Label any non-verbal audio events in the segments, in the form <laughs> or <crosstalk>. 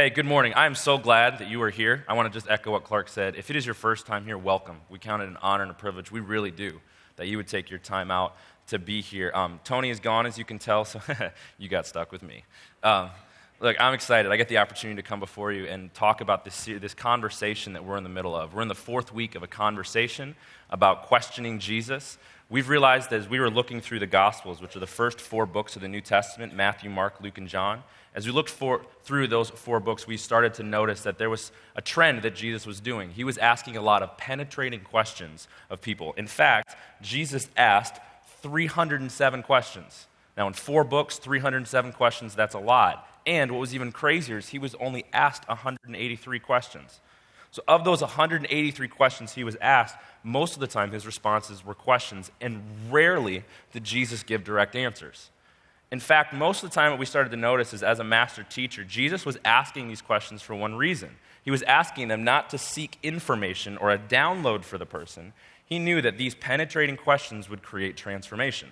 Hey, good morning. I am so glad that you are here. I want to just echo what Clark said. If it is your first time here, welcome. We count it an honor and a privilege. We really do that you would take your time out to be here. Um, Tony is gone, as you can tell, so <laughs> you got stuck with me. Um, look, I'm excited. I get the opportunity to come before you and talk about this, this conversation that we're in the middle of. We're in the fourth week of a conversation about questioning Jesus. We've realized as we were looking through the Gospels, which are the first four books of the New Testament Matthew, Mark, Luke, and John as we looked for, through those four books, we started to notice that there was a trend that Jesus was doing. He was asking a lot of penetrating questions of people. In fact, Jesus asked 307 questions. Now, in four books, 307 questions, that's a lot. And what was even crazier is he was only asked 183 questions. So, of those 183 questions he was asked, most of the time his responses were questions, and rarely did Jesus give direct answers. In fact, most of the time, what we started to notice is as a master teacher, Jesus was asking these questions for one reason. He was asking them not to seek information or a download for the person. He knew that these penetrating questions would create transformation.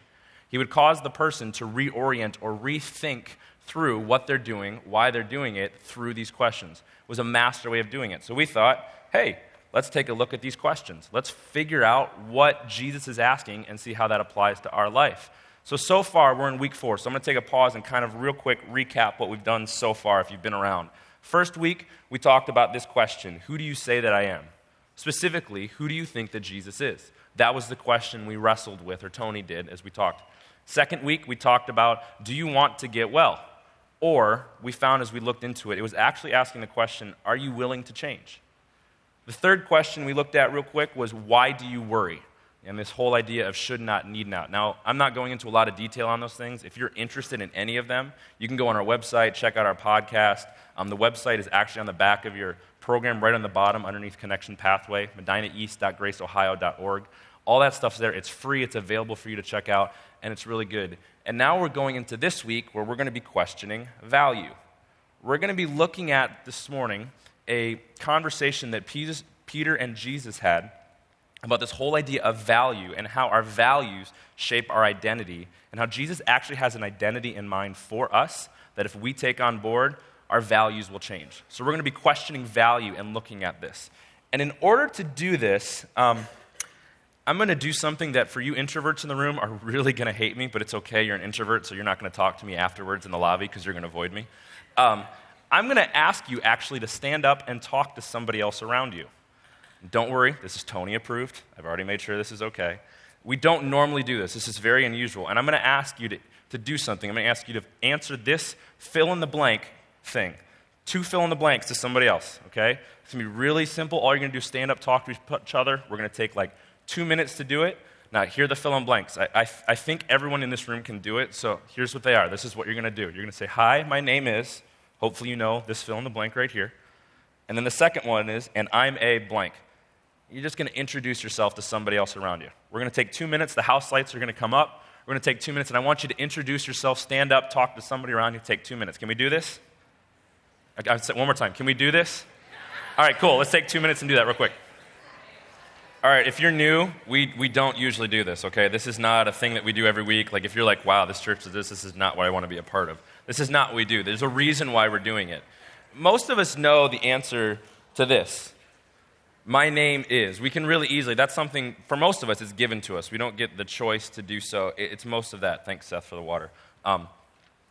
He would cause the person to reorient or rethink through what they're doing, why they're doing it, through these questions. It was a master way of doing it. So we thought, hey, let's take a look at these questions. Let's figure out what Jesus is asking and see how that applies to our life. So, so far, we're in week four. So, I'm going to take a pause and kind of real quick recap what we've done so far if you've been around. First week, we talked about this question Who do you say that I am? Specifically, who do you think that Jesus is? That was the question we wrestled with, or Tony did, as we talked. Second week, we talked about Do you want to get well? Or we found as we looked into it, it was actually asking the question Are you willing to change? The third question we looked at real quick was Why do you worry? and this whole idea of should not, need not. Now, I'm not going into a lot of detail on those things. If you're interested in any of them, you can go on our website, check out our podcast. Um, the website is actually on the back of your program, right on the bottom, underneath Connection Pathway, medinaeast.graceohio.org. All that stuff's there. It's free, it's available for you to check out, and it's really good. And now we're going into this week where we're going to be questioning value. We're going to be looking at this morning a conversation that Peter and Jesus had about this whole idea of value and how our values shape our identity, and how Jesus actually has an identity in mind for us that if we take on board, our values will change. So we're going to be questioning value and looking at this. And in order to do this, um, I'm going to do something that for you introverts in the room are really going to hate me, but it's okay. You're an introvert, so you're not going to talk to me afterwards in the lobby because you're going to avoid me. Um, I'm going to ask you actually to stand up and talk to somebody else around you. Don't worry, this is Tony approved. I've already made sure this is okay. We don't normally do this. This is very unusual. And I'm going to ask you to, to do something. I'm going to ask you to answer this fill in the blank thing. Two fill in the blanks to somebody else, okay? It's going to be really simple. All you're going to do is stand up, talk to each other. We're going to take like two minutes to do it. Now, here are the fill in blanks. I, I, I think everyone in this room can do it, so here's what they are. This is what you're going to do. You're going to say, Hi, my name is, hopefully you know this fill in the blank right here. And then the second one is, and I'm a blank you're just going to introduce yourself to somebody else around you. We're going to take two minutes. The house lights are going to come up. We're going to take two minutes, and I want you to introduce yourself, stand up, talk to somebody around you. Take two minutes. Can we do this? I said one more time. Can we do this? All right, cool. Let's take two minutes and do that real quick. All right, if you're new, we, we don't usually do this, okay? This is not a thing that we do every week. Like, if you're like, wow, this church does this, this is not what I want to be a part of. This is not what we do. There's a reason why we're doing it. Most of us know the answer to this my name is. We can really easily, that's something, for most of us, it's given to us. We don't get the choice to do so. It's most of that. Thanks, Seth, for the water. Um,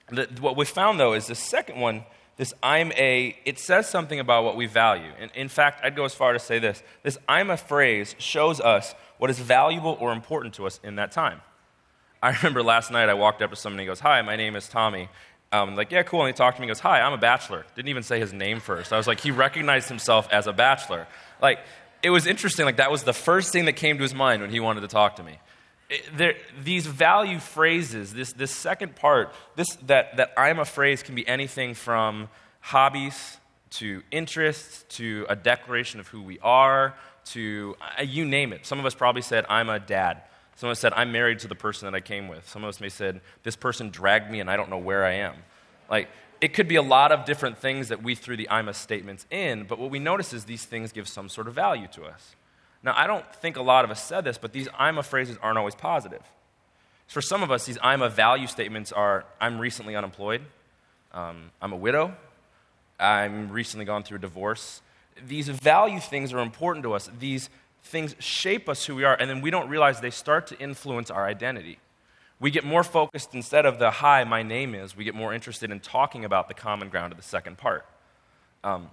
the, what we found, though, is the second one, this I'm a, it says something about what we value. And in fact, I'd go as far to say this this I'm a phrase shows us what is valuable or important to us in that time. I <laughs> remember last night I walked up to somebody and he goes, Hi, my name is Tommy. Um, like, yeah, cool. And he talked to me and goes, Hi, I'm a bachelor. Didn't even say his name first. I was like, he recognized himself as a bachelor. Like, it was interesting. Like, that was the first thing that came to his mind when he wanted to talk to me. There, these value phrases, this, this second part, this, that, that I'm a phrase can be anything from hobbies to interests to a declaration of who we are to uh, you name it. Some of us probably said, I'm a dad. Some of us said, I'm married to the person that I came with. Some of us may have said, this person dragged me and I don't know where I am. Like, it could be a lot of different things that we threw the I'm a statements in, but what we notice is these things give some sort of value to us. Now, I don't think a lot of us said this, but these I'm a phrases aren't always positive. For some of us, these I'm a value statements are I'm recently unemployed, um, I'm a widow, I'm recently gone through a divorce. These value things are important to us. These things shape us who we are, and then we don't realize they start to influence our identity. We get more focused instead of the hi, my name is, we get more interested in talking about the common ground of the second part. Um,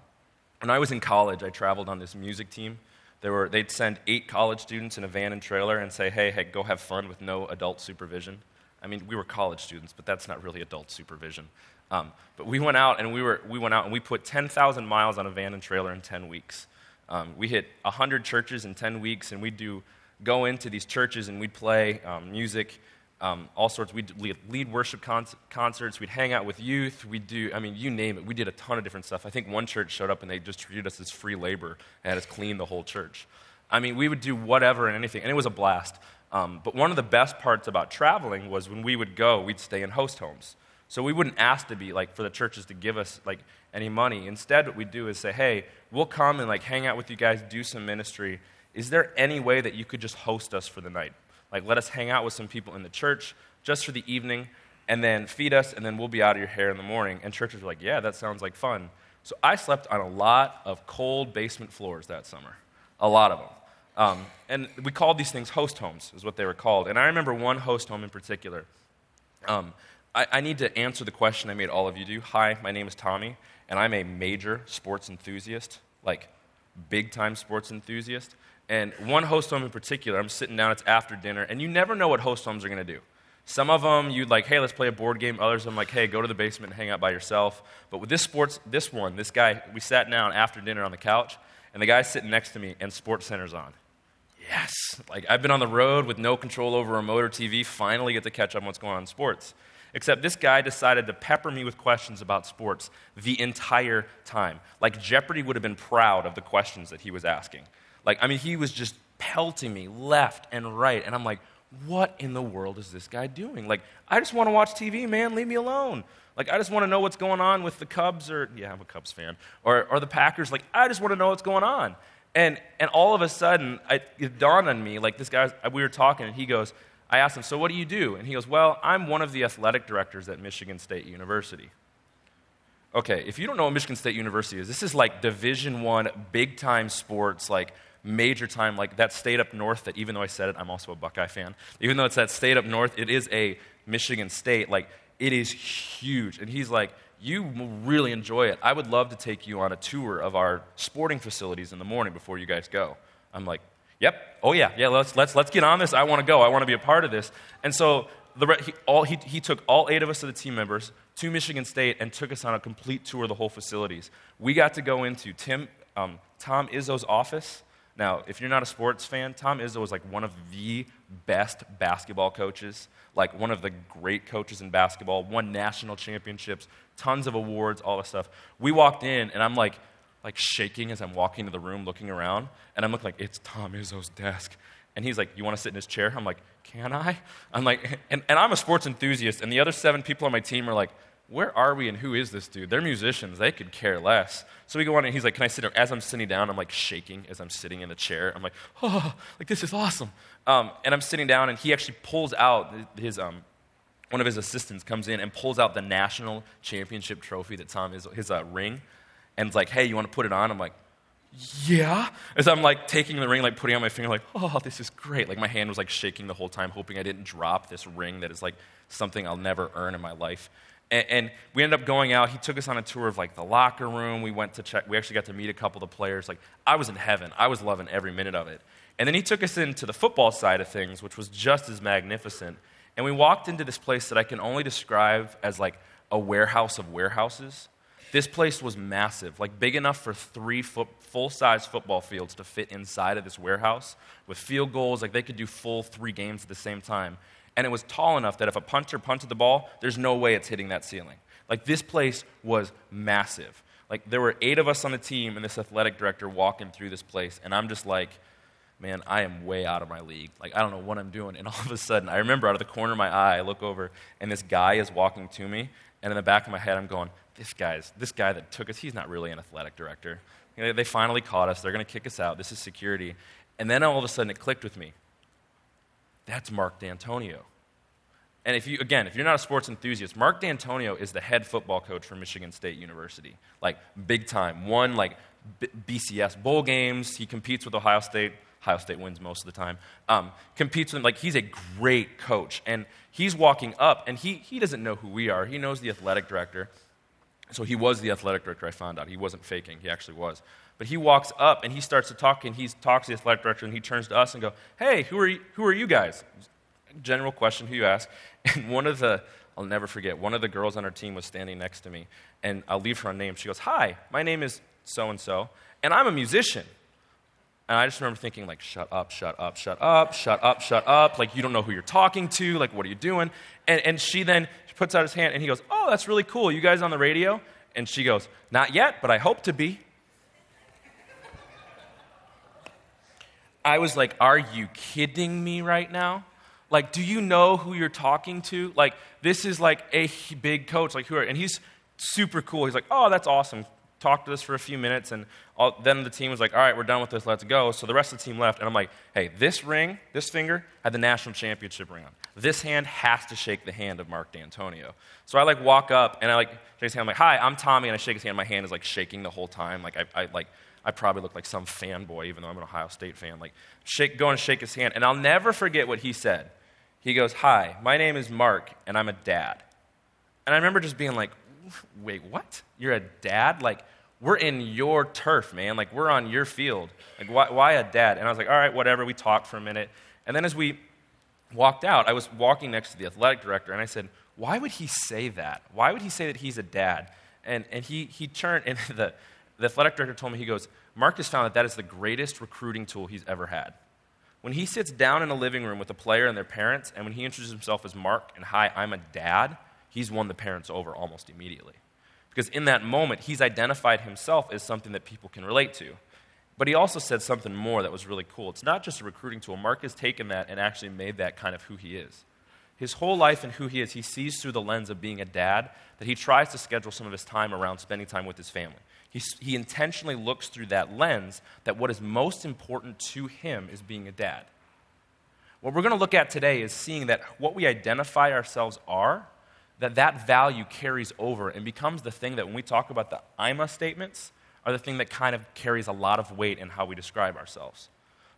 when I was in college, I traveled on this music team. There were, they'd send eight college students in a van and trailer and say, hey, hey, go have fun with no adult supervision. I mean, we were college students, but that's not really adult supervision. Um, but we went out and we, were, we went out and we put 10,000 miles on a van and trailer in 10 weeks. Um, we hit 100 churches in 10 weeks, and we'd do, go into these churches and we'd play um, music um, all sorts. We'd lead worship con- concerts. We'd hang out with youth. We'd do, I mean, you name it. We did a ton of different stuff. I think one church showed up and they just treated us as free labor and had us clean the whole church. I mean, we would do whatever and anything, and it was a blast. Um, but one of the best parts about traveling was when we would go, we'd stay in host homes. So we wouldn't ask to be like for the churches to give us like any money. Instead, what we'd do is say, "Hey, we'll come and like hang out with you guys, do some ministry. Is there any way that you could just host us for the night?" Like, let us hang out with some people in the church just for the evening, and then feed us, and then we'll be out of your hair in the morning. And churches were like, yeah, that sounds like fun. So I slept on a lot of cold basement floors that summer, a lot of them. Um, and we called these things host homes, is what they were called. And I remember one host home in particular. Um, I, I, need to answer the question I made all of you do. Hi, my name is Tommy, and I'm a major sports enthusiast, like big time sports enthusiast. And one host home in particular, I'm sitting down, it's after dinner, and you never know what host homes are going to do. Some of them, you'd like, hey, let's play a board game. Others, I'm like, hey, go to the basement and hang out by yourself. But with this sports, this one, this guy, we sat down after dinner on the couch, and the guy's sitting next to me, and Sports Center's on. Yes. Like, I've been on the road with no control over a motor TV, finally get to catch up on what's going on in sports. Except this guy decided to pepper me with questions about sports the entire time. Like, Jeopardy would have been proud of the questions that he was asking. Like, I mean, he was just pelting me left and right. And I'm like, what in the world is this guy doing? Like, I just want to watch TV, man. Leave me alone. Like, I just want to know what's going on with the Cubs, or, yeah, I'm a Cubs fan, or, or the Packers. Like, I just want to know what's going on. And, and all of a sudden, I, it dawned on me, like, this guy, we were talking, and he goes, I asked him, so what do you do? And he goes, well, I'm one of the athletic directors at Michigan State University. Okay, if you don't know what Michigan State University is, this is like Division One, big time sports, like major time, like that state up north that even though I said it, I'm also a Buckeye fan. Even though it's that state up north, it is a Michigan State. Like, it is huge. And he's like, you really enjoy it. I would love to take you on a tour of our sporting facilities in the morning before you guys go. I'm like, yep, oh yeah, yeah, let's, let's, let's get on this. I want to go. I want to be a part of this. And so the, he, all, he, he took all eight of us of the team members to Michigan State and took us on a complete tour of the whole facilities. We got to go into Tim, um, Tom Izzo's office now, if you're not a sports fan, Tom Izzo was like one of the best basketball coaches, like one of the great coaches in basketball, won national championships, tons of awards, all this stuff. We walked in, and I'm like, like shaking as I'm walking to the room, looking around, and I'm looking like, it's Tom Izzo's desk. And he's like, You want to sit in his chair? I'm like, Can I? I'm like, <laughs> and, and I'm a sports enthusiast, and the other seven people on my team are like, where are we and who is this dude? They're musicians. They could care less. So we go on and he's like, Can I sit down? As I'm sitting down, I'm like shaking as I'm sitting in the chair. I'm like, Oh, like this is awesome. Um, and I'm sitting down and he actually pulls out his, um, one of his assistants comes in and pulls out the national championship trophy that Tom is, his uh, ring. And it's like, Hey, you want to put it on? I'm like, yeah. As I'm like taking the ring, like putting on my finger, like, oh, this is great. Like my hand was like shaking the whole time, hoping I didn't drop this ring that is like something I'll never earn in my life. And, and, we ended up going out. He took us on a tour of like the locker room. We went to check. We actually got to meet a couple of the players. Like I was in heaven. I was loving every minute of it. And then he took us into the football side of things, which was just as magnificent. And we walked into this place that I can only describe as like a warehouse of warehouses. This place was massive, like big enough for three foot, full size football fields to fit inside of this warehouse with field goals. Like they could do full three games at the same time and it was tall enough that if a punter punted the ball, there's no way it's hitting that ceiling. Like this place was massive. Like there were eight of us on the team and this athletic director walking through this place, and I'm just like, man, I am way out of my league. Like I don't know what I'm doing. <laughs> And all of a sudden, I remember out of the corner of my eye, I look over, and this guy is walking to me, and in the back of my head, I'm going, this guy's this guy that took us, he's not really an athletic director. You know, they finally caught us. They're going to kick us out. This is security. And then all of a sudden, it clicked with me. That's Mark Dantonio. And if you, again, if you're not a sports enthusiast, Mark Dantonio is the head football coach for Michigan State University. Like, big time. Won, like, B- BCS bowl games. He competes with Ohio State. Ohio State wins most of the time. Um, competes with, him. like, he's a great coach. And he's walking up, and he, he doesn't know who we are. He knows the athletic director. So he was the athletic director, I found out. He wasn't faking, he actually was. But he walks up and he starts to talk, and he talks to the athletic director, and he turns to us and go, Hey, who are you, who are you guys? General question, who you ask. <laughs> And one of the, I'll never forget, one of the girls on our team was standing next to me, and I'll leave her unnamed. She goes, Hi, my name is so and so, and I'm a musician. And I just remember thinking, like, shut up, shut up, shut up, shut up, shut up. Like, you don't know who you're talking to. Like, what are you doing? And, and she then she puts out his hand and he goes, Oh, that's really cool. You guys on the radio? And she goes, Not yet, but I hope to be. I was like, Are you kidding me right now? Like, do you know who you're talking to? Like, this is like a big coach. Like, who are, and he's super cool. He's like, Oh, that's awesome talked to us for a few minutes, and all, then the team was like, all right, we're done with this, let's go. So the rest of the team left, and I'm like, hey, this ring, this finger, had the national championship ring on. This hand has to shake the hand of Mark Dantonio. So I like walk up, and I like shake his hand, I'm like, hi, I'm Tommy, and I shake his hand, my hand is like shaking the whole time. Like, I, I like, I probably look like some fanboy, even though I'm an Ohio State fan. Like, shake, go and shake his hand. And I'll never forget what he said. He goes, Hi, my name is Mark, and I'm a dad. And I remember just being like, Wait, what? You're a dad? Like, we're in your turf, man. Like, we're on your field. Like, why, why a dad? And I was like, all right, whatever. We talked for a minute. And then as we walked out, I was walking next to the athletic director, and I said, why would he say that? Why would he say that he's a dad? And, and he, he turned, <laughs> and the, the athletic director told me, he goes, Marcus found that that is the greatest recruiting tool he's ever had. When he sits down in a living room with a player and their parents, and when he introduces himself as Mark and, hi, I'm a dad, he's won the parents over almost immediately. Because in that moment, he's identified himself as something that people can relate to. But he also said something more that was really cool. It's not just a recruiting tool. Mark has taken that and actually made that kind of who he is. His whole life and who he is, he sees through the lens of being a dad that he tries to schedule some of his time around spending time with his family. He, he intentionally looks through that lens that what is most important to him is being a dad. What we're going to look at today is seeing that what we identify ourselves are that that value carries over and becomes the thing that when we talk about the IMA statements, are the thing that kind of carries a lot of weight in how we describe ourselves.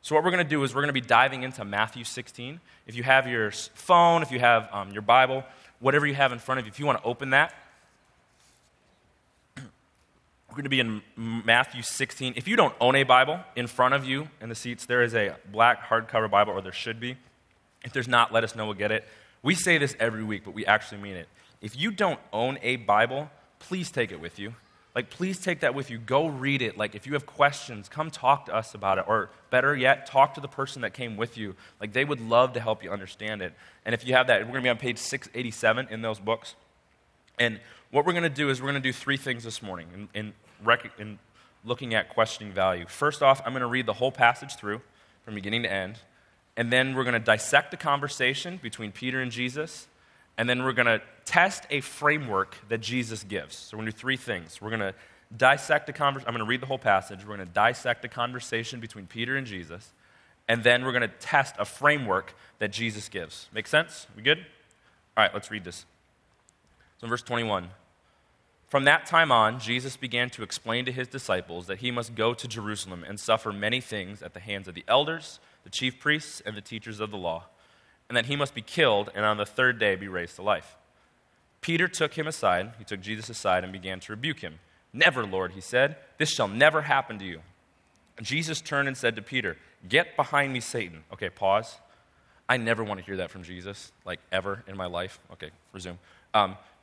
So, what we're going to do is we're going to be diving into Matthew 16. If you have your phone, if you have um, your Bible, whatever you have in front of you, if you want to open that, going to be in Matthew 16. If you don't own a Bible, in front of you in the seats, there is a black hardcover Bible, or there should be. If there's not, let us know, we'll get it. We say this every week, but we actually mean it. If you don't own a Bible, please take it with you. Like, please take that with you. Go read it. Like, if you have questions, come talk to us about it. Or better yet, talk to the person that came with you. Like, they would love to help you understand it. And if you have that, we're going to be on page 687 in those books. And what we're going to do is we're going to do three things this morning in, in, rec- in looking at questioning value. First off, I'm going to read the whole passage through from beginning to end. And then we're going to dissect the conversation between Peter and Jesus. And then we're going to test a framework that Jesus gives. So we're going to do three things. We're going to dissect the conversation. I'm going to read the whole passage. We're going to dissect the conversation between Peter and Jesus. And then we're going to test a framework that Jesus gives. Make sense? We good? All right, let's read this. So in verse 21. From that time on, Jesus began to explain to his disciples that he must go to Jerusalem and suffer many things at the hands of the elders, the chief priests, and the teachers of the law and that he must be killed and on the third day be raised to life. Peter took him aside, he took Jesus aside and began to rebuke him. Never, Lord, he said, this shall never happen to you. Jesus turned and said to Peter, Get behind me, Satan. Okay, pause. I never want to hear that from Jesus, like ever in my life. Okay, resume. Um,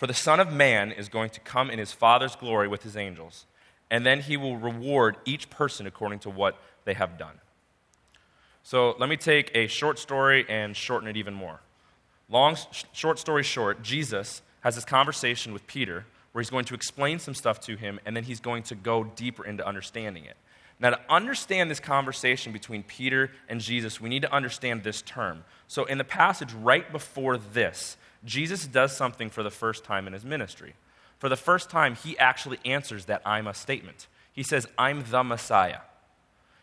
For the Son of Man is going to come in his Father's glory with his angels, and then he will reward each person according to what they have done. So let me take a short story and shorten it even more. Long, short story short, Jesus has this conversation with Peter where he's going to explain some stuff to him, and then he's going to go deeper into understanding it. Now, to understand this conversation between Peter and Jesus, we need to understand this term. So, in the passage right before this, Jesus does something for the first time in his ministry. For the first time, he actually answers that I'm a statement. He says, I'm the Messiah.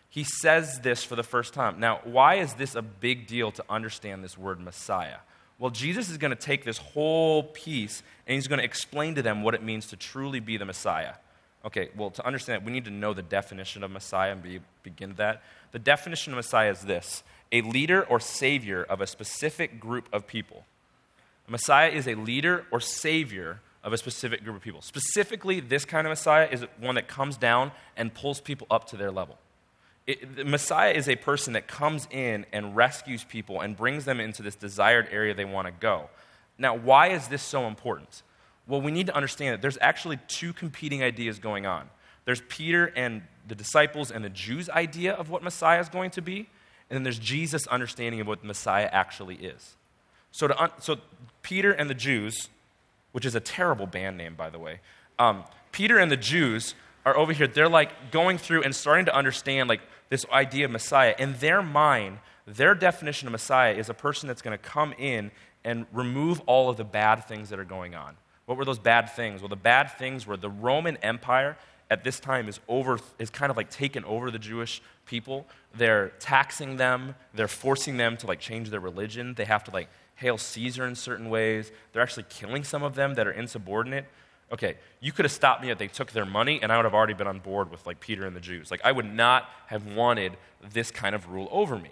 He says this for the first time. Now, why is this a big deal to understand this word Messiah? Well, Jesus is going to take this whole piece and he's going to explain to them what it means to truly be the Messiah. Okay, well, to understand that, we need to know the definition of Messiah and be, begin that. The definition of Messiah is this a leader or savior of a specific group of people. A Messiah is a leader or savior of a specific group of people. Specifically, this kind of Messiah is one that comes down and pulls people up to their level. It, the Messiah is a person that comes in and rescues people and brings them into this desired area they want to go. Now, why is this so important? Well, we need to understand that there's actually two competing ideas going on. There's Peter and the disciples and the Jews' idea of what Messiah is going to be, and then there's Jesus' understanding of what Messiah actually is. So, to un- so Peter and the Jews, which is a terrible band name, by the way, um, Peter and the Jews are over here. They're like going through and starting to understand like this idea of Messiah. In their mind, their definition of Messiah is a person that's going to come in and remove all of the bad things that are going on. What were those bad things? Well, the bad things were the Roman Empire at this time is over is kind of like taken over the Jewish people. They're taxing them, they're forcing them to like change their religion. They have to like hail Caesar in certain ways. They're actually killing some of them that are insubordinate. Okay, you could have stopped me if they took their money, and I would have already been on board with like Peter and the Jews. Like I would not have wanted this kind of rule over me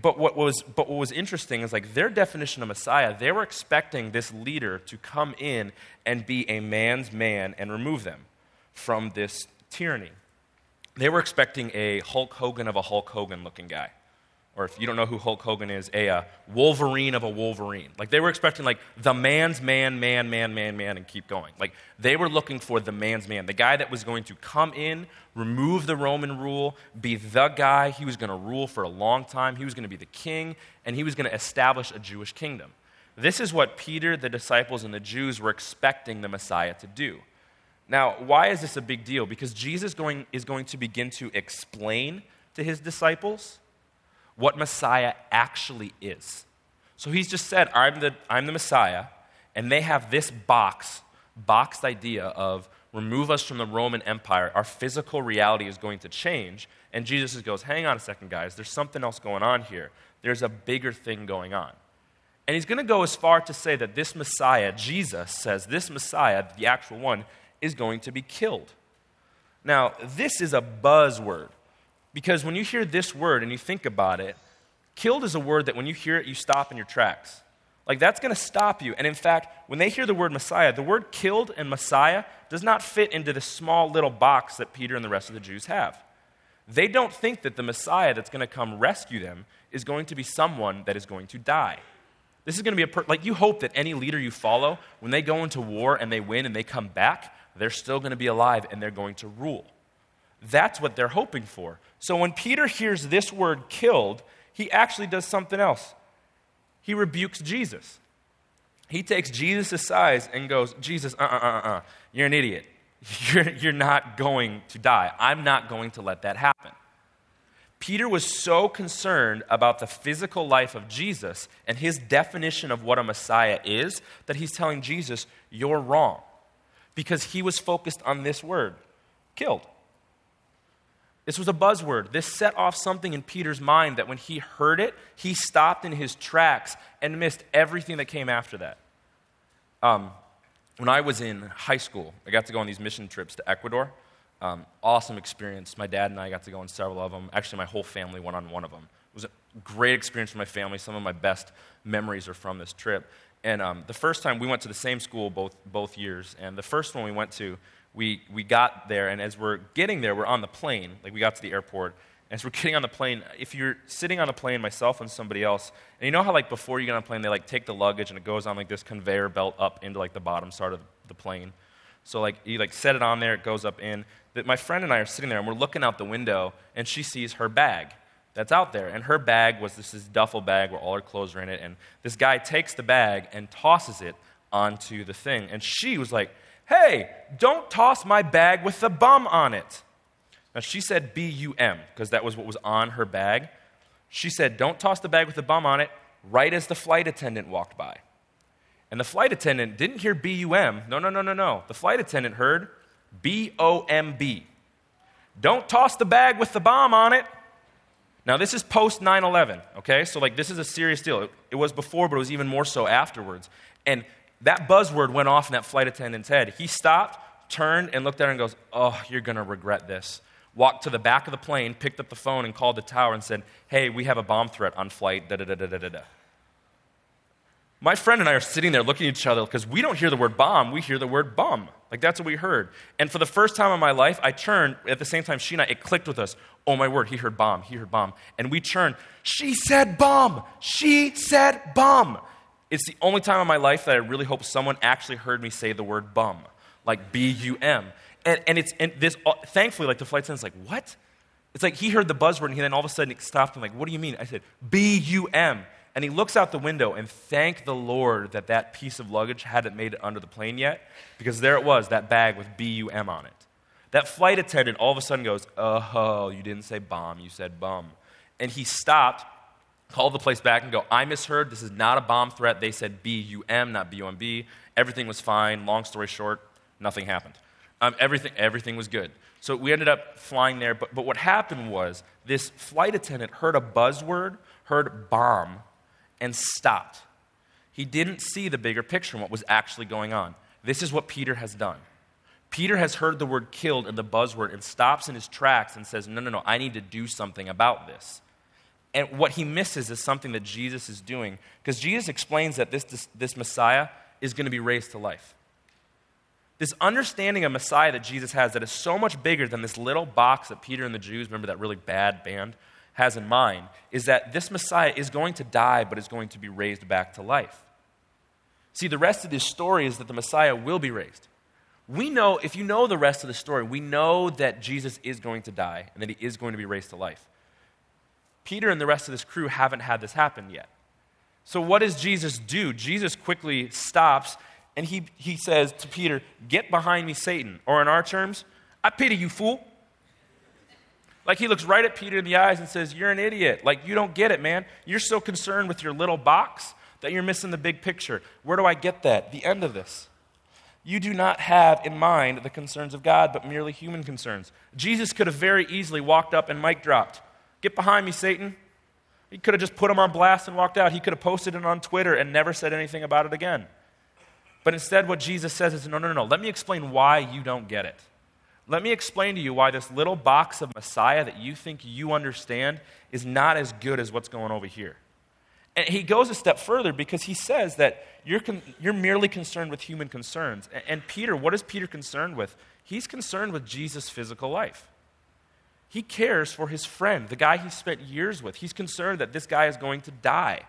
but what was but what was interesting is like their definition of Messiah, they were expecting this leader to come in and be a man's man and remove them from this tyranny. They were expecting a Hulk Hogan of a Hulk Hogan looking guy or if you don't know who Hulk Hogan is, a Wolverine of a Wolverine. Like they were expecting like the man's man, man, man, man, man, and keep going. Like they were looking for the man's man, the guy that was going to come in, remove the Roman rule, be the guy. He was going to rule for a long time. He was going to be the king, and he was going to establish a Jewish kingdom. This is what Peter, the disciples, and the Jews were expecting the Messiah to do. Now, why is this a big deal? Because Jesus going, is going to begin to explain to his disciples what Messiah actually is. So he's just said, I'm the, I'm the Messiah, and they have this box, boxed idea of remove us from the Roman Empire. Our physical reality is going to change. And Jesus goes, hang on a second, guys, there's something else going on here. There's a bigger thing going on. And he's going to go as far to say that this Messiah, Jesus says, this Messiah, the actual one, is going to be killed. Now, this is a buzzword. Because when you hear this word and you think about it, killed is a word that when you hear it, you stop in your tracks. Like that's going to stop you. And in fact, when they hear the word Messiah, the word killed and Messiah does not fit into the small little box that Peter and the rest of the Jews have. They don't think that the Messiah that's going to come rescue them is going to be someone that is going to die. This is going to be a per- like you hope that any leader you follow, when they go into war and they win and they come back, they're still going to be alive and they're going to rule. That's what they're hoping for. So when Peter hears this word killed, he actually does something else. He rebukes Jesus. He takes Jesus aside and goes, Jesus, uh uh uh uh, you're an idiot. <laughs> You're, you're not going to die. I'm not going to let that happen. Peter was so concerned about the physical life of Jesus and his definition of what a Messiah is that he's telling Jesus, You're wrong. Because he was focused on this word killed. This was a buzzword. This set off something in Peter's mind that when he heard it, he stopped in his tracks and missed everything that came after that. Um, when I was in high school, I got to go on these mission trips to Ecuador. Um, awesome experience. My dad and I got to go on several of them. Actually, my whole family went on one of them. It was a great experience for my family. Some of my best memories are from this trip. And um, the first time we went to the same school both, both years. And the first one we went to, we, we got there, and as we're getting there, we're on the plane. Like, we got to the airport. And As we're <laughs> getting on the plane, if you're sitting on the plane, myself and somebody else, and you know how, like, before you get on the plane, they, like, take the luggage and it goes on, like, this conveyor belt up into, like, the bottom part of the plane. So, like, you, like, set it on there, it goes up in. That my friend and I are sitting there, and we're looking out the window, and she sees her bag that's out there. And her bag was this, this duffel bag where all her clothes are in it. And this guy takes the bag and tosses it onto the thing. And she was like, Hey, don't toss my bag with the bum on it. Now, she said B U M because that was what was on her bag. She said, Don't toss the bag with the bum on it, right as the flight attendant walked by. And the flight attendant didn't hear B U M. No, no, no, no, no. The flight attendant heard B O M B. Don't toss the bag with the bomb on it. Now, this is post 9 11, okay? So, like, this is a serious deal. It, it, was before, but it was even more so afterwards. And that buzzword went off in that flight attendant's head. He stopped, turned, and looked at her and goes, Oh, you're going to regret this. Walked to the back of the plane, picked up the phone, and called the tower and said, Hey, we have a bomb threat on flight, da da da da da da. My friend and I are sitting there looking at each other because we don't hear the word bomb, we hear the word bum. Like that's what we heard. And for the first time in my life, I turned at the same time she and I, it clicked with us. Oh my word, he heard bomb, he heard bomb. And we turned, she said bomb, she said bomb. It's the only time in my life that I really hope someone actually heard me say the word bum, like B U M. And, and it's and this, uh, thankfully, like the flight attendant's like, what? It's like he heard the buzzword and he then all of a sudden he stopped and like, what do you mean? I said, B U M. And he looks out the window and thank the Lord that that piece of luggage hadn't made it under the plane yet, because there it was, that bag with B U M on it. That flight attendant all of a sudden goes, Oh, you didn't say bomb, you said bum. And he stopped, called the place back, and go, I misheard. This is not a bomb threat. They said B U M, not B U M B. Everything was fine. Long story short, nothing happened. Um, everything, everything was good. So we ended up flying there. But, but what happened was this flight attendant heard a buzzword, heard bomb, and stopped. He didn't see the bigger picture and what was actually going on. This is what Peter has done. Peter has heard the word killed and the buzzword and stops in his tracks and says, No, no, no, I need to do something about this. And what he misses is something that Jesus is doing because Jesus explains that this, this, this Messiah is going to be raised to life. This understanding of Messiah that Jesus has that is so much bigger than this little box that Peter and the Jews, remember that really bad band, has in mind is that this Messiah is going to die, but is going to be raised back to life. See, the rest of this story is that the Messiah will be raised. We know, if you know the rest of the story, we know that Jesus is going to die and that he is going to be raised to life. Peter and the rest of this crew haven't had this happen yet. So, what does Jesus do? Jesus quickly stops and he, he says to Peter, Get behind me, Satan. Or in our terms, I pity you, fool. Like he looks right at Peter in the eyes and says, You're an idiot. Like you don't get it, man. You're so concerned with your little box that you're missing the big picture. Where do I get that? The end of this. You do not have in mind the concerns of God, but merely human concerns. Jesus could have very easily walked up and mic dropped. Get behind me, Satan. He could have just put him on blast and walked out. He could have posted it on Twitter and never said anything about it again. But instead, what Jesus says is no, no, no. Let me explain why you don't get it. Let me explain to you why this little box of Messiah that you think you understand is not as good as what's going over here. And he goes a step further because he says that you're, con- you're merely concerned with human concerns. And, and Peter, what is Peter concerned with? He's concerned with Jesus' physical life. He cares for his friend, the guy he spent years with. He's concerned that this guy is going to die.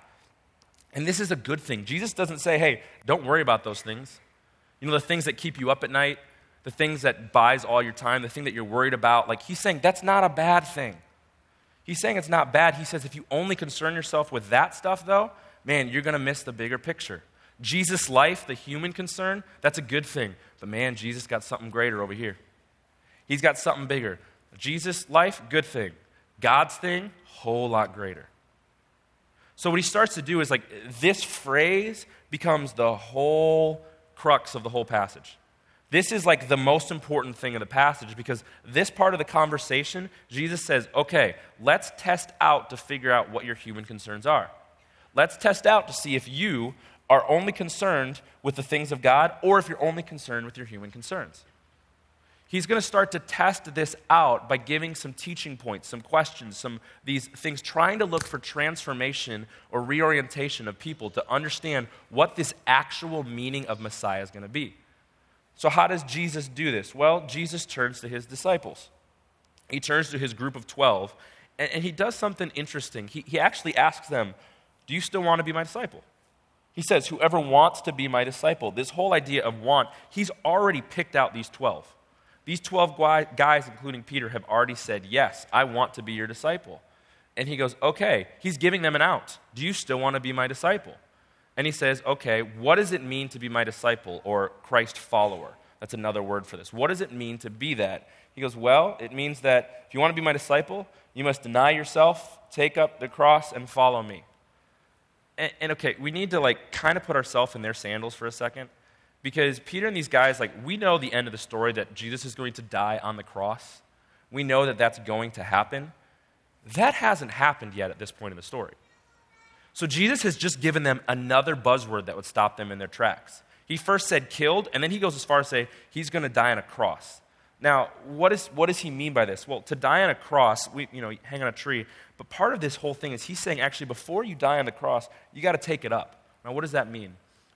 And this is a good thing. Jesus doesn't say, hey, don't worry about those things. You know, the things that keep you up at night, the things that buys all your time, the thing that you're worried about. Like he's saying that's not a bad thing. He's saying it's not bad. He says if you only concern yourself with that stuff, though, man, you're going to miss the bigger picture. Jesus' life, the human concern, that's a good thing. But man, Jesus got something greater over here. He's got something bigger. Jesus' life, good thing. God's thing, whole lot greater. So what he starts to do is like this phrase becomes the whole crux of the whole passage. This is like the most important thing of the passage because this part of the conversation, Jesus says, okay, let's test out to figure out what your human concerns are. Let's test out to see if you are only concerned with the things of God or if you're only concerned with your human concerns. He's going to start to test this out by giving some teaching points, some questions, some these things, trying to look for transformation or reorientation of people to understand what this actual meaning of Messiah is going to be. So, how does Jesus do this? Well, Jesus turns to his disciples. He turns to his group of 12, and, and he does something interesting. He, he actually asks them, Do you still want to be my disciple? He says, Whoever wants to be my disciple. This whole idea of want, he's already picked out these 12. These 12 guys, including Peter, have already said, Yes, I want to be your disciple. And he goes, Okay, he's giving them an out. Do you still want to be my disciple? And he says, okay, what does it mean to be my disciple or Christ follower? That's another word for this. What does it mean to be that? He goes, well, it means that if you want to be my disciple, you must deny yourself, take up the cross, and follow me. And, and okay, we need to like kind of put ourselves in their sandals for a second because Peter and these guys, like, we know the end of the story that Jesus is going to die on the cross. We know that that's going to happen. That hasn't happened yet at this point in the story. So Jesus has just given them another buzzword that would stop them in their tracks. He first said killed, and then he goes as far as say he's going to die on a cross. Now, what, is, what does he mean by this? Well, to die on a cross, we, you know, hang on a tree. But part of this whole thing is he's saying, actually, before you die on the cross, you got to take it up. Now, what does that mean?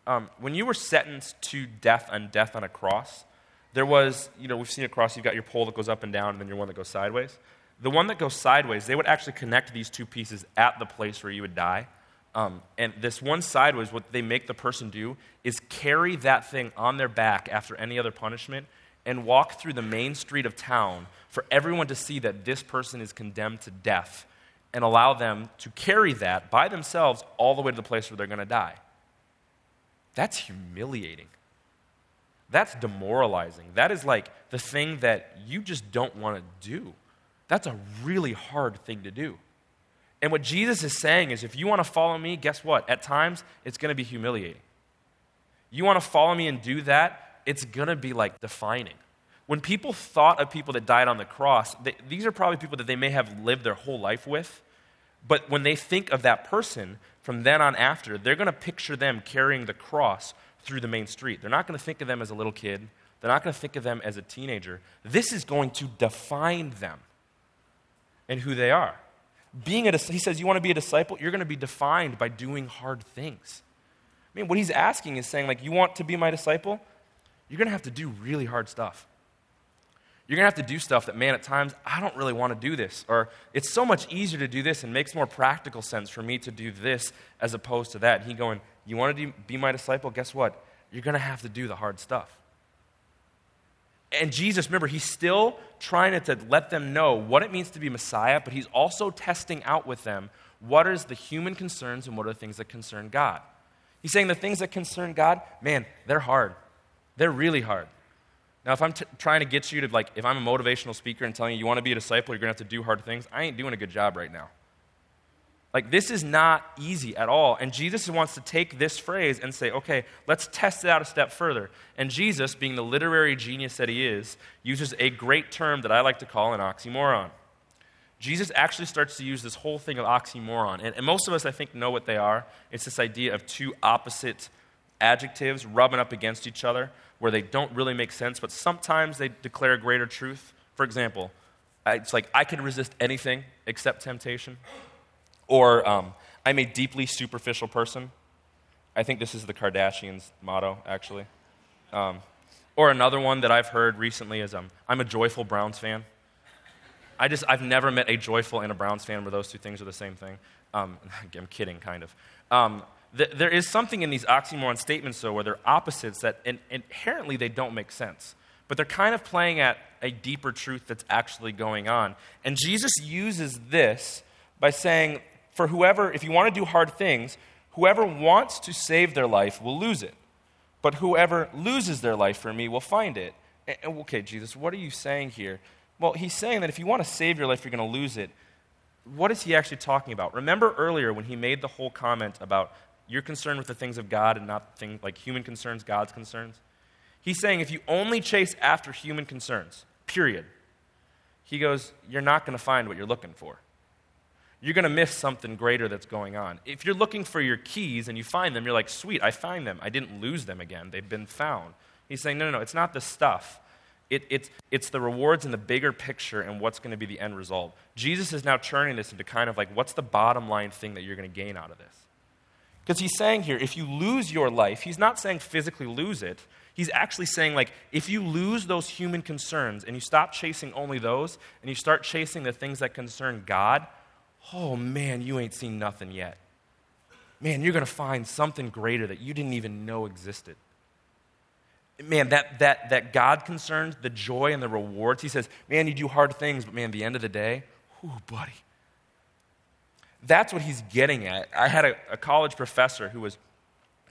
Um, when you were sentenced to death on death on a cross, there was, you know, we've seen a cross, you've got your pole that goes up and down, and then your one that goes sideways. The one that goes sideways, they would actually connect these two pieces at the place where you would die. Um, and this one sideways, what they make the person do is carry that thing on their back after any other punishment and walk through the main street of town for everyone to see that this person is condemned to death and allow them to carry that by themselves all the way to the place where they're going to die. That's humiliating. That's demoralizing. That is like the thing that you just don't want to do. That's a really hard thing to do. And what Jesus is saying is if you want to follow me, guess what? At times, it's going to be humiliating. You want to follow me and do that, it's going to be like defining. When people thought of people that died on the cross, they, these are probably people that they may have lived their whole life with. But when they think of that person, from then on after, they're going to picture them carrying the cross through the main street. They're not going to think of them as a little kid. They're not going to think of them as a teenager. This is going to define them and who they are. Being a, he says, You want to be a disciple? You're going to be defined by doing hard things. I mean, what he's asking is saying, like, you want to be my disciple? You're going to have to do really hard stuff. You're going to have to do stuff that, man, at times, I don't really want to do this. Or it's so much easier to do this and makes more practical sense for me to do this as opposed to that. he going, You want to be my disciple? Guess what? You're going to have to do the hard stuff. And Jesus, remember, he's still trying to let them know what it means to be Messiah, but he's also testing out with them what is the human concerns and what are the things that concern God. He's saying the things that concern God, man, they're hard. They're really hard. Now, if I'm t- trying to get you to, like, if I'm a motivational speaker and telling you you want to be a disciple, you're going to have to do hard things, I ain't doing a good job right now. Like, this is not easy at all. And Jesus wants to take this phrase and say, okay, let's test it out a step further. And Jesus, being the literary genius that he is, uses a great term that I like to call an oxymoron. Jesus actually starts to use this whole thing of oxymoron. And, and most of us, I think, know what they are. It's this idea of two opposite adjectives rubbing up against each other where they don't really make sense, but sometimes they declare a greater truth. For example, it's like, I can resist anything except temptation. Or um, I'm a deeply superficial person. I think this is the Kardashians' motto, actually. Um, or another one that I've heard recently is um, I'm a joyful Browns fan. I just, I've never met a joyful and a Browns fan where those two things are the same thing. Um, <laughs> I'm kidding, kind of. Th- there is something in these oxymoron statements, though, where they're opposites that in- inherently they don't make sense. But they're kind of playing at a deeper truth that's actually going on. And Jesus uses this by saying for whoever, if you want to do hard things, whoever wants to save their life will lose it. But whoever loses their life for me will find it. Okay, Jesus, what are you saying here? Well, he's saying that if you want to save your life, you're going to lose it. What is he actually talking about? Remember earlier when he made the whole comment about you're concerned with the things of God and not things like human concerns, God's concerns? He's saying if you only chase after human concerns, period, he goes, you're not going to find what you're looking for you're going to miss something greater that's going on. If you're looking for your keys and you find them, you're like, sweet, I find them. I didn't lose them again. They've been found. He's saying, no, no, no, it's not the stuff. It, it's, it's the rewards and the bigger picture and what's going to be the end result. Jesus is now turning this into kind of like, what's the bottom line thing that you're going to gain out of this? Because he's saying here, if you lose your life, he's not saying physically lose it. He's actually saying, like, if you lose those human concerns and you stop chasing only those and you start chasing the things that concern God, oh man, you ain't seen nothing yet. Man, you're going to find something greater that you didn't even know existed. Man, that, that, that God concerns, the joy and the rewards, he says, man, you do hard things, but man, at the end of the day, whoo, buddy. That's what he's getting at. I had a, a college professor who was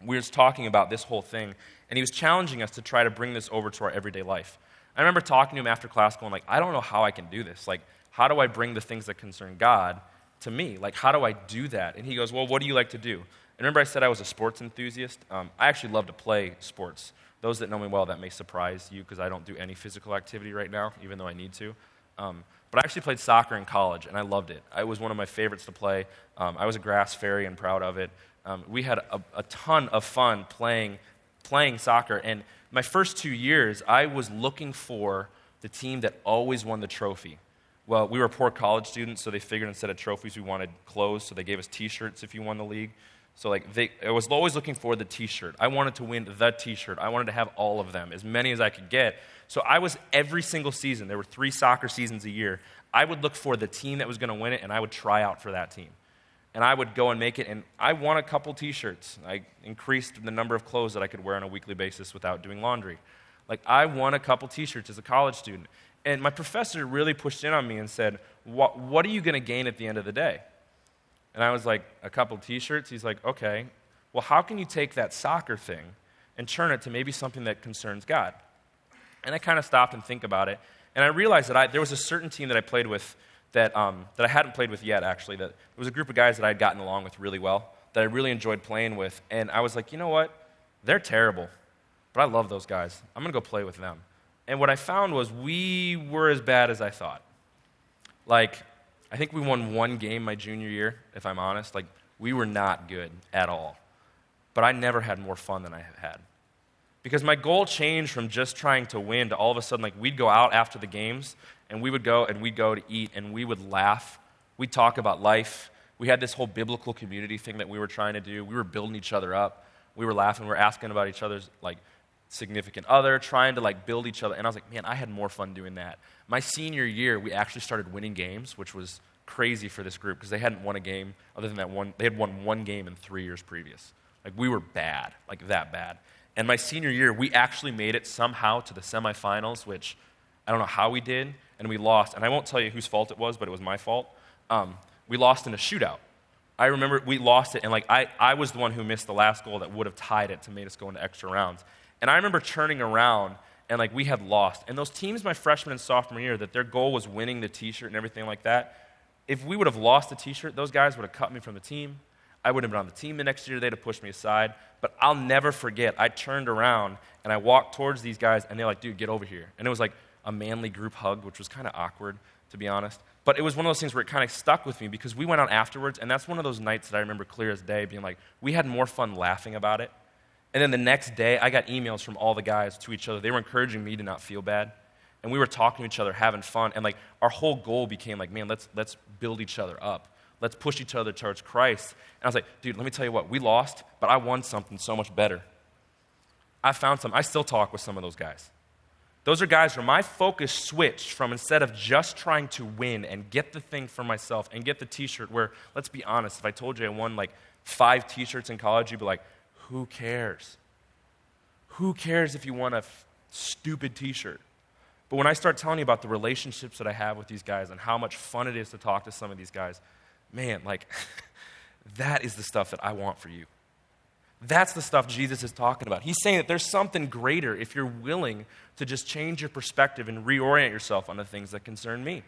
we were talking about this whole thing, and he was challenging us to try to bring this over to our everyday life. I remember talking to him after class, going like, I don't know how I can do this. Like, how do I bring the things that concern God to me? Like, how do I do that? And he goes, Well, what do you like to do? And remember, I said I was a sports enthusiast. Um, I actually love to play sports. Those that know me well, that may surprise you because I don't do any physical activity right now, even though I need to. Um, but I actually played soccer in college, and I loved it. It was one of my favorites to play. Um, I was a grass fairy and proud of it. Um, we had a, a, ton of fun playing, playing soccer. And my first two years, I was looking for the team that always won the trophy. Well, we were poor college students, so they figured instead of trophies, we wanted clothes, so they gave us t shirts if you won the league. So, like, they, I was always looking for the t shirt. I wanted to win the t shirt. I wanted to have all of them, as many as I could get. So, I was every single season, there were three soccer seasons a year. I would look for the team that was going to win it, and I would try out for that team. And I would go and make it, and I won a couple t shirts. I increased the number of clothes that I could wear on a weekly basis without doing laundry. Like, I won a couple t shirts as a college student. And my professor really pushed in on me and said, What, what are you going to gain at the end of the day? And I was like, a couple t shirts? He's like, okay. Well, how can you take that soccer thing and turn it to maybe something that concerns God? And I kind of stopped and think about it. And I realized that I, there was a certain team that I played with that, um, that I hadn't played with yet, actually. That it was a group of guys that I had gotten along with really well, that I really enjoyed playing with. And I was like, you know what? They're terrible, but I love those guys. I'm going to go play with them. And what I found was we were as bad as I thought. Like, I think we won one game my junior year, if I'm honest. Like, we were not good at all. But I never had more fun than I have had. Because my goal changed from just trying to win to all of a sudden, like, we'd go out after the games and we would go and we'd go to eat and we would laugh. We'd talk about life. We had this whole biblical community thing that we were trying to do. We were building each other up. We were laughing. We were asking about each other's, like, significant other, trying to like build each other. And I was like, man, I had more fun doing that. My senior year, we actually started winning games, which was crazy for this group because they hadn't won a game other than that one. They had won one game in three years previous. Like we were bad, like that bad. And my senior year, we actually made it somehow to the semifinals, which I don't know how we did, and we lost. And I won't tell you whose fault it was, but it was my fault. Um, we lost in a shootout. I remember we lost it, and like I, I was the one who missed the last goal that would have tied it to make us go into extra rounds. And I remember turning around and like we had lost. And those teams, my freshman and sophomore year, that their goal was winning the T-shirt and everything like that. If we would have lost the T-shirt, those guys would have cut me from the team. I would have been on the team the next year. They'd have pushed me aside. But I'll never forget. I turned around and I walked towards these guys, and they're like, "Dude, get over here." And it was like a manly group hug, which was kind of awkward, to be honest. But it was one of those things where it kind of stuck with me because we went out afterwards, and that's one of those nights that I remember clear as day, being like, we had more fun laughing about it and then the next day, I got emails from all the guys to each other. They were encouraging me to not feel bad. And we were talking to each other, having fun. And like our whole goal became like, man, let's, let's build each other up. Let's push each other towards Christ. And I was like, dude, let me tell you what, we lost, but I won something so much better. I found some. I still talk with some of those guys. Those are guys where my focus switched from instead of just trying to win and get the thing for myself and get the t shirt, where, let's be honest, if I told you I won like five t shirts in college, you'd be like, who cares? Who cares if you want a f- stupid t shirt? But when I start telling you about the relationships that I have with these guys and how much fun it is to talk to some of these guys, man, like, <laughs> that is the stuff that I want for you. That's the stuff Jesus is talking about. He's saying that there's something greater if you're willing to just change your perspective and reorient yourself on the things that concern me.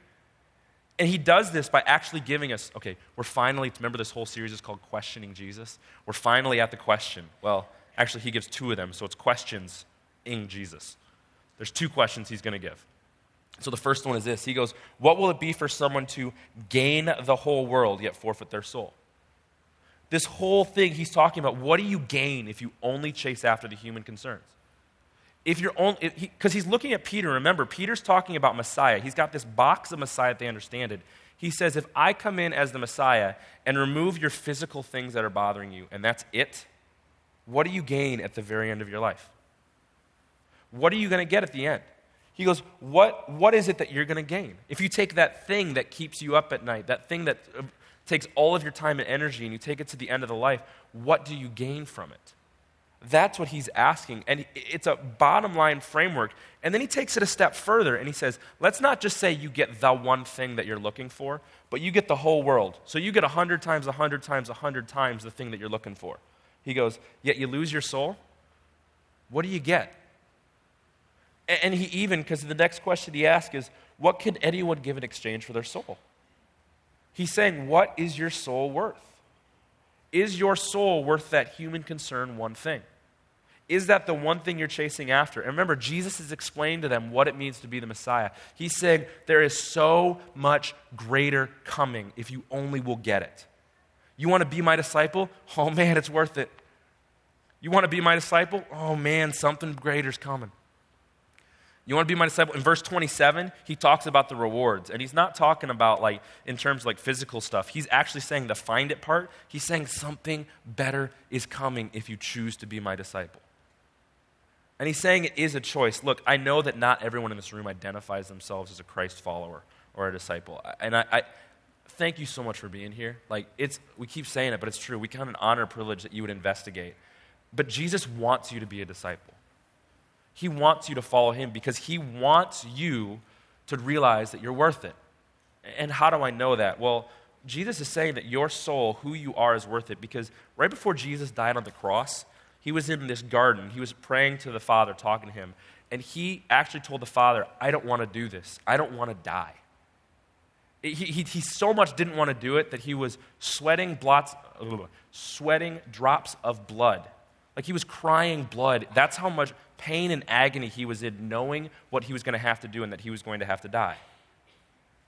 And he does this by actually giving us okay, we're finally, remember this whole series is called Questioning Jesus? We're finally at the question. Well, actually, he gives two of them, so it's questions in Jesus. There's two questions he's going to give. So the first one is this. He goes, What will it be for someone to gain the whole world yet forfeit their soul? This whole thing he's talking about, what do you gain if you only chase after the human concerns? if you're only because he, he's looking at peter. Remember peter's talking about messiah. He's got this box of messiah they understand it. He says if i come in as the messiah and remove your physical things that are bothering you and that's it what do you gain at the very end of your life? What are you going to get at the end he goes what, what is it that you're going to gain if you take that thing that keeps you up at night that thing that uh, takes all of your time and energy and you take it to the end of the life what do you gain from it that's what he's asking. And it's a bottom line framework. And then he takes it a step further and he says, let's not just say you get the one thing that you're looking for, but you get the whole world. So you get 100 times, 100 times, 100 times the thing that you're looking for. He goes, Yet you lose your soul? What do you get? And he even, because the next question he asks is, What can anyone give in exchange for their soul? He's saying, What is your soul worth? Is your soul worth that human concern one thing? Is that the one thing you're chasing after? And remember, Jesus has explained to them what it means to be the Messiah. He's saying there is so much greater coming if you only will get it. You want to be my disciple? Oh man, it's worth it. You want to be my disciple? Oh man, something greater's coming. You want to be my disciple? In verse 27, he talks about the rewards. And he's not talking about like in terms of like physical stuff. He's actually saying the find it part. He's saying something better is coming if you choose to be my disciple. And he's saying it is a choice. Look, I know that not everyone in this room identifies themselves as a Christ follower or a disciple. And I, I thank you so much for being here. Like, it's, we keep saying it, but it's true. We count an honor privilege that you would investigate. But Jesus wants you to be a disciple. He wants you to follow him because he wants you to realize that you're worth it. And how do I know that? Well, Jesus is saying that your soul, who you are, is worth it because right before Jesus died on the cross, he was in this garden. He was praying to the Father, talking to him. And he actually told the Father, I don't want to do this. I don't want to die. He, he, he, so much didn't want to do it that he was sweating blots, sweating drops of blood. Like he was crying blood. That's how much pain and agony he was in, knowing what he was going to have to do and that he was going to have to die.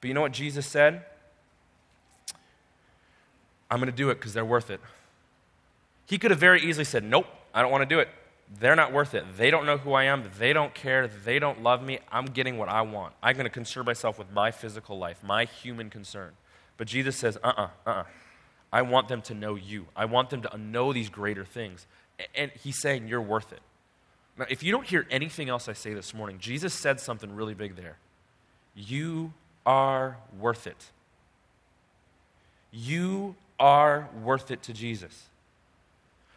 But you know what Jesus said? I'm going to do it because they're worth it. He could have very easily said, Nope, I don't want to do it. They're not worth it. They don't know who I am. They don't care. They don't love me. I'm getting what I want. I'm going to concern myself with my physical life, my human concern. But Jesus says, uh uh-uh, uh, uh-uh. I want them to know you. I want them to know these greater things. And he's saying, You're worth it. Now, if you don't hear anything else I say this morning, Jesus said something really big there. You are worth it. You are worth it to Jesus.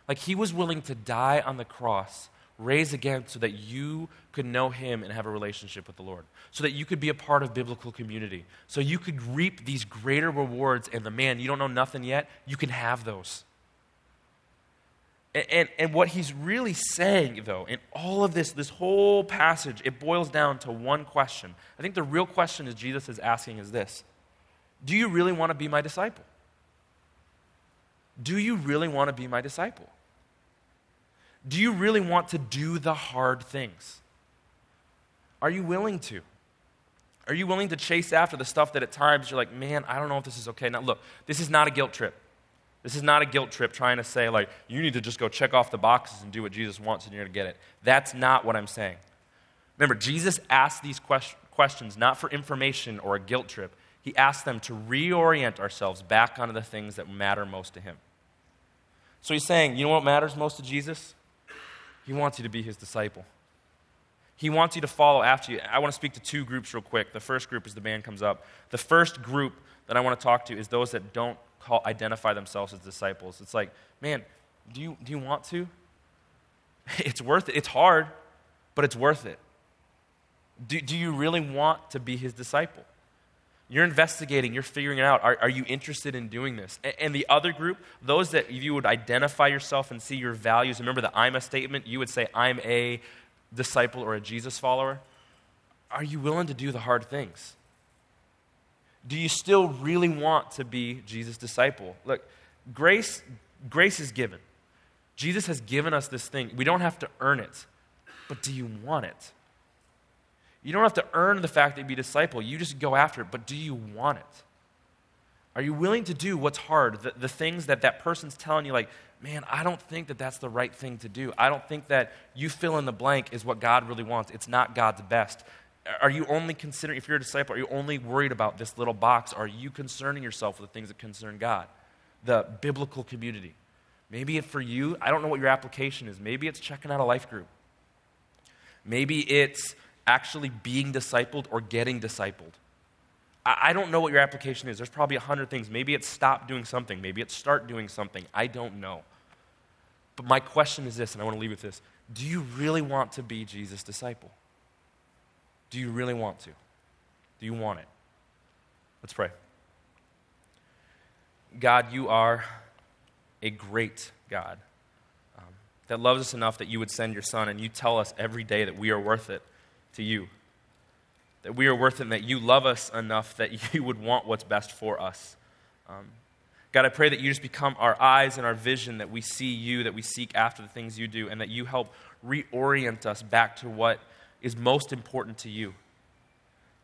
Like he was willing to die on the cross, raise again, so that you could know him and have a relationship with the Lord, so that you could be a part of biblical community, so you could reap these greater rewards. And the man, you don't know nothing yet, you can have those. And, and, what he's really saying, though, in all of this, this whole passage, it boils down to one question. I think the real question is Jesus is asking is this Do you really want to be my disciple? Do you really want to be my disciple? Do you really want to do the hard things? Are you willing to? Are you willing to chase after the stuff that at times you're like, man, I don't know if this is okay? Now, look, this is not a guilt trip. This is not a guilt trip trying to say, like, you need to just go check off the boxes and do what Jesus wants and you're going to get it. That's not what I'm saying. Remember, Jesus asked these questions not for information or a guilt trip. He asked them to reorient ourselves back onto the things that matter most to Him. So he's saying, you know what matters most to Jesus? He wants you to be his disciple. He wants you to follow after you. I want to speak to two groups real quick. The first group, as the band comes up, the first group that I want to talk to is those that don't call, identify themselves as disciples. It's like, man, do you, do you want to? <laughs> It's worth it. It's hard, but it's worth it. Do, do you really want to be his disciple? You're investigating, you're figuring it out. Are, are you interested in doing this? And, and, the other group, those that you would identify yourself and see your values, remember the I'm a statement, you would say, I'm a disciple or a Jesus follower. Are you willing to do the hard things? Do you still really want to be Jesus' disciple? Look, grace, grace is given. Jesus has given us this thing. We don't have to earn it, but do you want it? You don't have to earn the fact that you be a disciple. You just go after it. But do you want it? Are you willing to do what's hard? The, the things that that person's telling you, like, man, I don't think that that's the right thing to do. I don't think that you fill in the blank is what God really wants. It's not God's best. Are you only considering, if you're a disciple, are you only worried about this little box? Are you concerning yourself with the things that concern God? The biblical community. Maybe for you, I don't know what your application is. Maybe it's checking out a life group. Maybe it's actually being discipled or getting discipled. I, I don't know what your application is. There's probably a hundred things. Maybe it's stop doing something. Maybe it's start doing something. I don't know. But my question is this, and I want to leave with this Do you really want to be Jesus' disciple? Do you really want to? Do you want it? Let's pray. God, you are a great God. that loves us enough that you would send your son, and you tell us every day that we are worth it to you. That we are worth it, and that you love us enough that <laughs> you would want what's best for us. Um, God, I pray that you just become our eyes and our vision, that we see you, that we seek after the things you do, and that you help reorient us back to what is most important to you.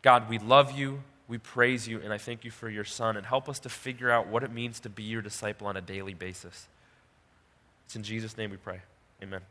God, we love you, we praise you, and I thank you for your Son, and help us to figure out what it means to be your disciple on a daily basis. It's in Jesus' name we pray. Amen.